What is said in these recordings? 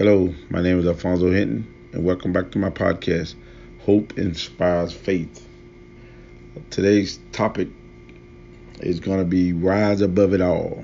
Hello, my name is Alfonso Hinton, and welcome back to my podcast, Hope Inspires Faith. Today's topic is going to be Rise Above It All.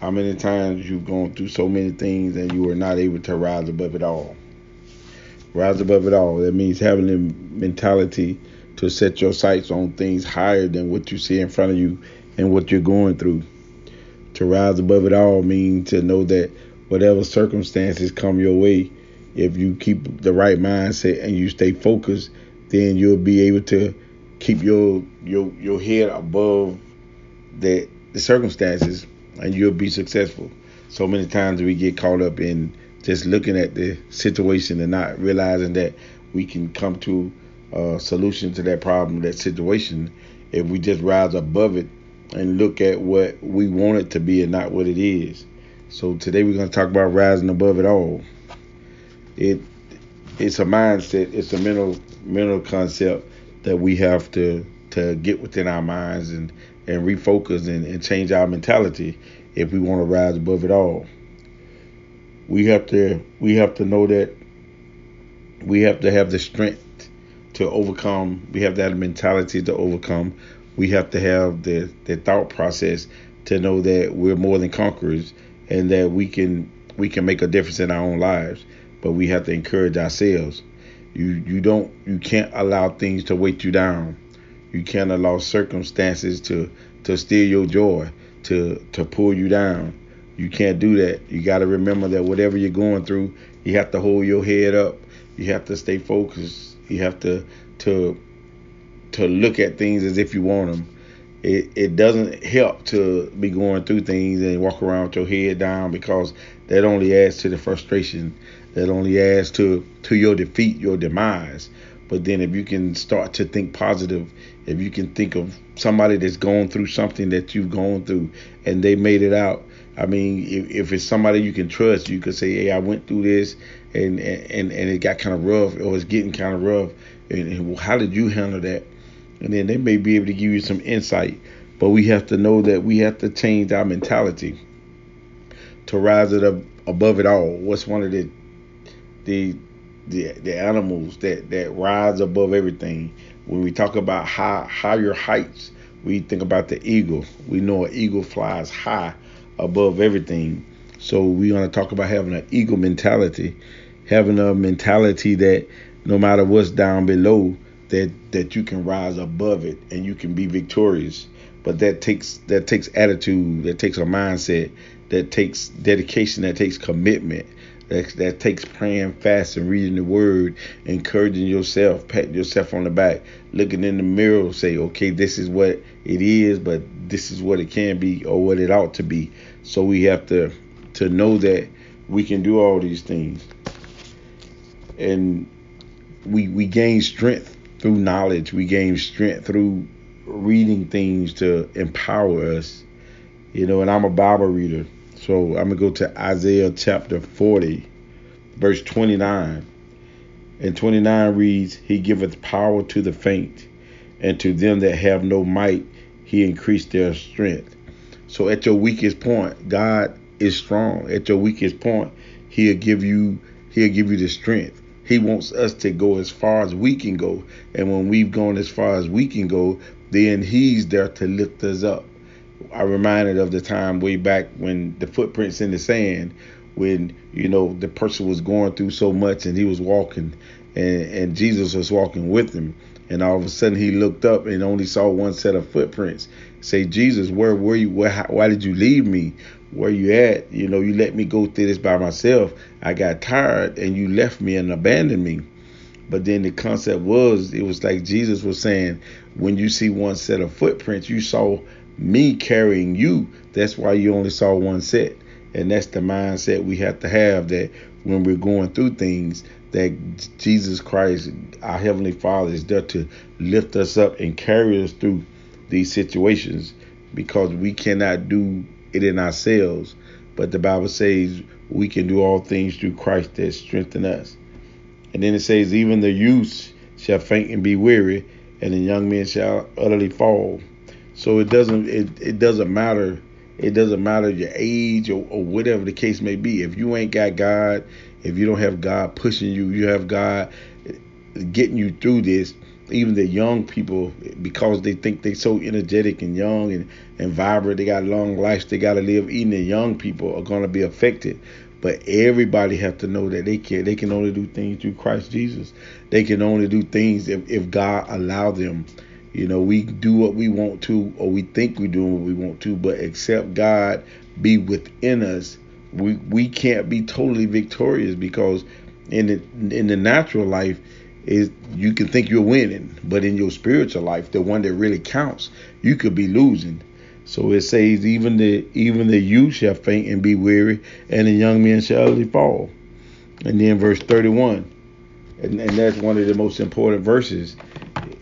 How many times you've gone through so many things and you are not able to rise above it all? Rise above it all. That means having the mentality to set your sights on things higher than what you see in front of you and what you're going through. To rise above it all means to know that whatever circumstances come your way, if you keep the right mindset and you stay focused, then you'll be able to keep your your your head above the the circumstances and you'll be successful. So many times we get caught up in just looking at the situation and not realizing that we can come to a solution to that problem, that situation, if we just rise above it and look at what we want it to be and not what it is. So today we're going to talk about rising above it all. It it's a mindset, it's a mental mental concept that we have to to get within our minds and and refocus and, and change our mentality if we want to rise above it all. We have to we have to know that we have to have the strength to overcome. We have that mentality to overcome. We have to have the, the thought process to know that we're more than conquerors and that we can we can make a difference in our own lives. But we have to encourage ourselves. You you don't you can't allow things to weight you down. You can't allow circumstances to to steal your joy, to to pull you down. You can't do that. You got to remember that whatever you're going through, you have to hold your head up. You have to stay focused you have to to to look at things as if you want them. It, it doesn't help to be going through things and walk around with your head down because that only adds to the frustration. That only adds to to your defeat, your demise. But then if you can start to think positive, if you can think of somebody that's gone through something that you've gone through and they made it out. I mean, if, if it's somebody you can trust, you could say, "Hey, I went through this and and and it got kind of rough or it's getting kind of rough and, and how did you handle that and then they may be able to give you some insight but we have to know that we have to change our mentality to rise it up above it all. What's one of the the the, the animals that that rise above everything? When we talk about high higher heights we think about the eagle. We know an eagle flies high above everything. So we want to talk about having an eagle mentality having a mentality that no matter what's down below, that that you can rise above it and you can be victorious. But that takes that takes attitude, that takes a mindset, that takes dedication, that takes commitment. That, that takes praying fast and reading the word, encouraging yourself, patting yourself on the back, looking in the mirror, say, okay, this is what it is, but this is what it can be or what it ought to be. So we have to to know that we can do all these things and we we gain strength through knowledge. We gain strength through reading things to empower us. You know, and I'm a Bible reader, so I'm gonna go to Isaiah chapter 40, verse 29. And 29 reads, He giveth power to the faint, and to them that have no might, He increased their strength. So at your weakest point, God is strong. At your weakest point, He'll give you He'll give you the strength. He wants us to go as far as we can go. And when we've gone as far as we can go, then He's there to lift us up. I reminded of the time way back when the footprints in the sand, when you know the person was going through so much and he was walking, and, and Jesus was walking with him, and all of a sudden he looked up and only saw one set of footprints. Say, Jesus, where were you? Where, why did you leave me? Where you at? You know, you let me go through this by myself. I got tired and you left me and abandoned me. But then the concept was, it was like Jesus was saying, when you see one set of footprints, you saw me carrying you. That's why you only saw one set. And that's the mindset we have to have that when we're going through things, that Jesus Christ, our Heavenly Father, is there to lift us up and carry us through these situations because we cannot do it in ourselves, but the Bible says we can do all things through Christ that strengthen us. And then it says, even the youth shall faint and be weary, and the young men shall utterly fall. So it doesn't it, it doesn't matter It doesn't matter your age or, or whatever the case may be. If you ain't got God, if you don't have God pushing you, you have God getting you through this. Even the young people, because they think they're so energetic and young and, and vibrant, they got long lives they got to live. Even the young people are going to be affected. But everybody have to know that they can they can only do things through Christ Jesus. They can only do things if, if God allow them. You know, we do what we want to, or we think we're doing what we want to, but except God be within us, we we can't be totally victorious because in the in the natural life is you can think you're winning, but in your spiritual life, the one that really counts, you could be losing. So it says even the even the youth shall faint and be weary, and the young men shall fall. And then verse 31, and, and that's one of the most important verses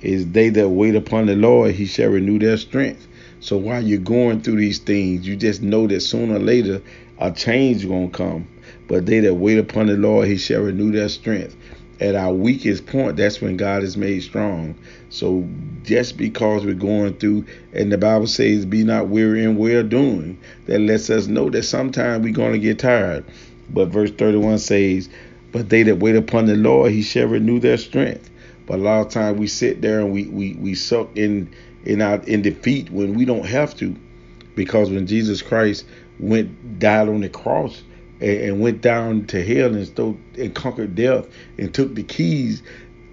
is they that wait upon the Lord, he shall renew their strength. So while you're going through these things, you just know that sooner or later a change to come. But they that wait upon the Lord, he shall renew their strength. At our weakest point, that's when God is made strong. So just because we're going through, and the Bible says, be not weary in well doing, that lets us know that sometimes we're going to get tired. But verse 31 says, but they that wait upon the Lord, he shall renew their strength. But a lot of times we sit there and we we we suck in in our in defeat when we don't have to, because when Jesus Christ went died on the cross and, and went down to hell and stole, and conquered death and took the keys,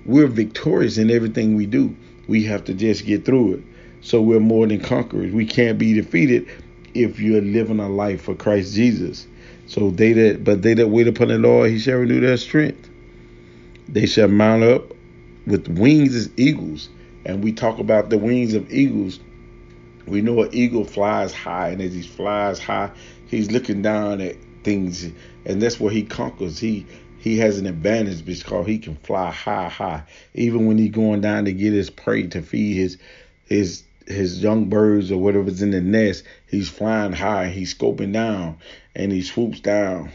we're victorious in everything we do. We have to just get through it. So we're more than conquerors. We can't be defeated if you're living a life for Christ Jesus. So they that but they that wait upon the Lord, he shall renew their strength. They shall mount up with wings as eagles. And we talk about the wings of eagles. We know an eagle flies high, and as he flies high, he's looking down at things, and that's where he conquers. He he has an advantage because he can fly high, high. Even when he's going down to get his prey to feed his his his young birds or whatever's in the nest, he's flying high. He's scoping down, and he swoops down,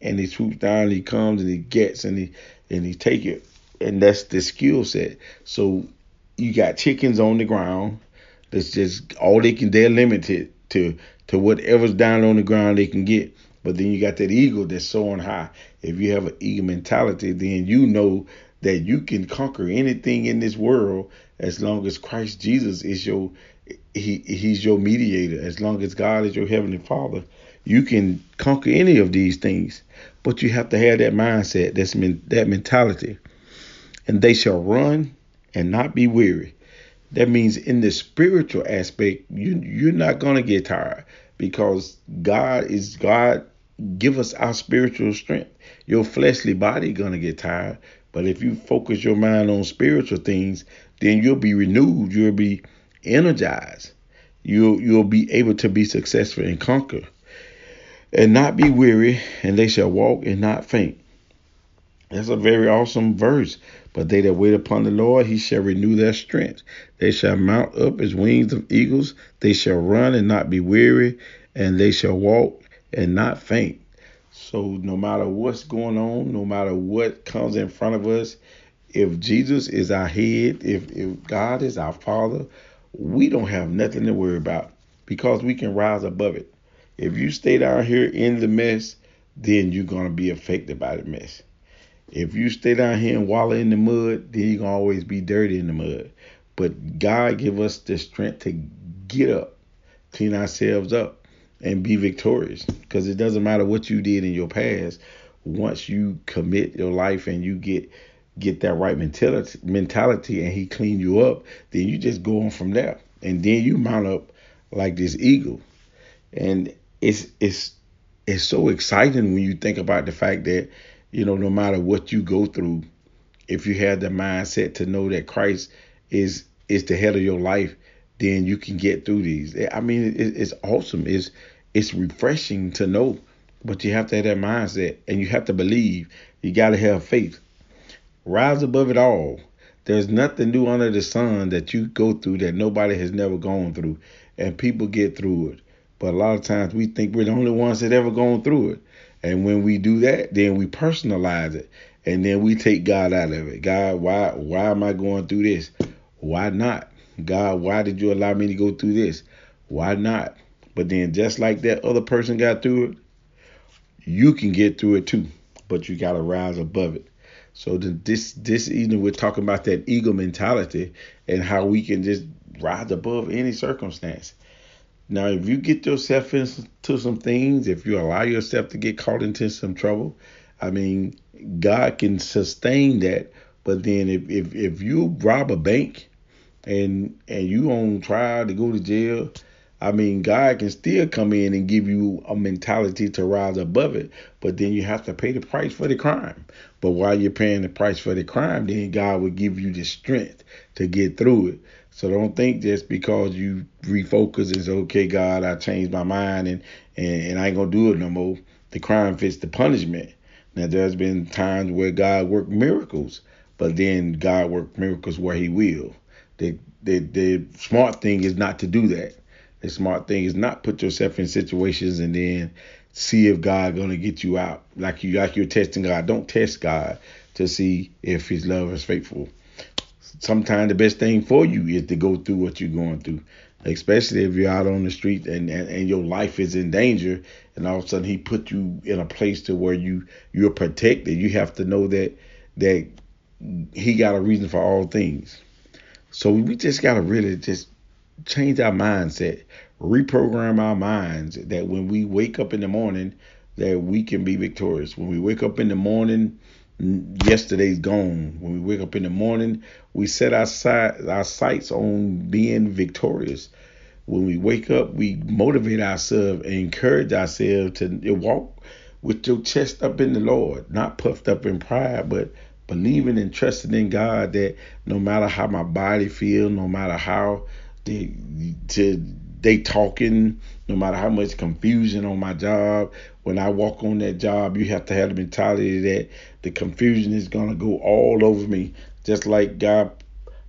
and he swoops down. he comes and he gets and he and he take it and that's the skill set. So you got chickens on the ground. That's just all they can. They're limited to to whatever's down on the ground they can get. But then you got that eagle that's soaring high. If you have an eagle mentality, then you know that you can conquer anything in this world as long as Christ Jesus is your he he's your mediator. As long as God is your heavenly Father, you can conquer any of these things. But you have to have that mindset, that's that mentality and they shall run and not be weary. That means in the spiritual aspect, you you're not gonna get tired because God is God give us our spiritual strength. Your fleshly body gonna get tired, but if you focus your mind on spiritual things, then you'll be renewed. You'll be energized. You'll you'll be able to be successful and conquer, and not be weary. And they shall walk and not faint. That's a very awesome verse. But they that wait upon the Lord, he shall renew their strength. They shall mount up as wings of eagles. They shall run and not be weary, and they shall walk and not faint. So, no matter what's going on, no matter what comes in front of us, if Jesus is our head, if, if God is our Father, we don't have nothing to worry about because we can rise above it. If you stay down here in the mess, then you're going to be affected by the mess. If you stay down here and wallow in the mud, then you're gonna always be dirty in the mud. But God give us the strength to get up, clean ourselves up, and be victorious. Because it doesn't matter what you did in your past. Once you commit your life and you get get that right mentality, mentality, and He clean you up, then you just go on from there, and then you mount up like this eagle. And it's it's it's so exciting when you think about the fact that you know, no matter what you go through, if you have the mindset to know that Christ is is the head of your life, then you can get through these. I mean, it's awesome. It's it's refreshing to know, but you have to have that mindset and you have to believe. You got to have faith. Rise above it all. There's nothing new under the sun that you go through that nobody has never gone through, and people get through it. But a lot of times we think we're the only ones that ever gone through it. And when we do that, then we personalize it. And then we take God out of it. God, why why am I going through this? Why not? God, why did you allow me to go through this? Why not? But then just like that other person got through it, you can get through it too. But you gotta rise above it. So this this evening we're talking about that eagle mentality and how we can just rise above any circumstance. Now, if you get yourself into some things, if you allow yourself to get caught into some trouble, I mean, God can sustain that. But then if if, if you rob a bank and and you on trial to go to jail, I mean, God can still come in and give you a mentality to rise above it, but then you have to pay the price for the crime. But while you're paying the price for the crime, then God will give you the strength to get through it. So don't think just because you refocus and say, okay, God, I changed my mind and, and, and I ain't going to do it no more. The crime fits the punishment. Now, there's been times where God worked miracles, but then God worked miracles where he will. The, the, the smart thing is not to do that. The smart thing is not put yourself in situations and then see if God gonna get you out. Like you like you're testing God. Don't test God to see if his love is faithful. Sometimes the best thing for you is to go through what you're going through. Especially if you're out on the street and, and, and your life is in danger and all of a sudden he put you in a place to where you you're protected. You have to know that that he got a reason for all things. So we just gotta really just change our mindset, reprogram our minds that when we wake up in the morning, that we can be victorious. When we wake up in the morning, yesterday's gone. When we wake up in the morning, we set our sight, our sights on being victorious. When we wake up, we motivate ourselves and encourage ourselves to walk with your chest up in the Lord, not puffed up in pride, but believing and trusting in God that no matter how my body feels, no matter how they to they talking no matter how much confusion on my job when i walk on that job you have to have the mentality that the confusion is to go all over me. Just like god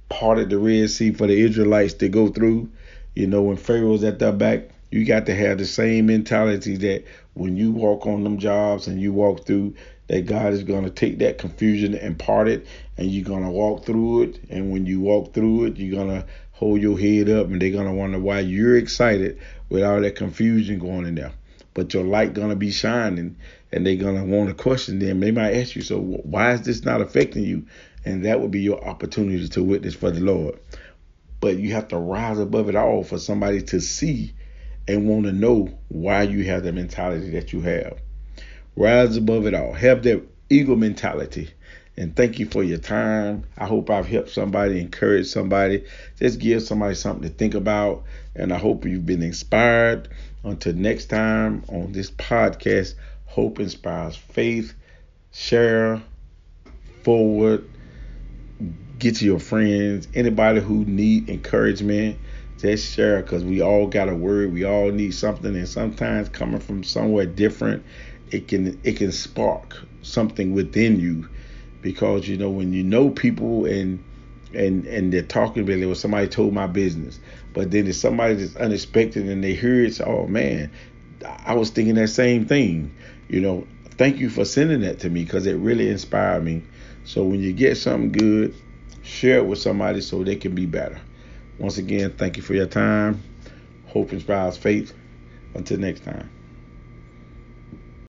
parted the red sea for the israelites to go through you know when pharaoh's at their back you got to have the same mentality that when you walk on them jobs and you walk through that god is going to take that confusion and part it and you're going to walk through it and when you walk through it you're going to hold your head up and they're gonna wonder why you're excited with all that confusion going in there. But your light gonna be shining and they're gonna want to question them. They might ask you, so why is this not affecting you? And that would be your opportunity to witness for the Lord. But you have to rise above it all for somebody to see and want to know why you have the mentality that you have. Rise above it all. Have that eagle mentality and thank you for your time. I hope I've helped somebody, encouraged somebody, just give somebody something to think about. And I hope you've been inspired. Until next time on this podcast, Hope Inspires Faith. Share, forward, get to your friends, anybody who need encouragement just share because we all got a word we all need something and sometimes coming from somewhere different it can it can spark something within you because you know when you know people and and and they're talking about it well somebody told my business but then it's somebody that's unexpected and they hear it oh man i was thinking that same thing you know thank you for sending that to me because it really inspired me. So when you get something good share it with somebody so they can be better. Once again thank you for your time. Hope inspires faith. Until next time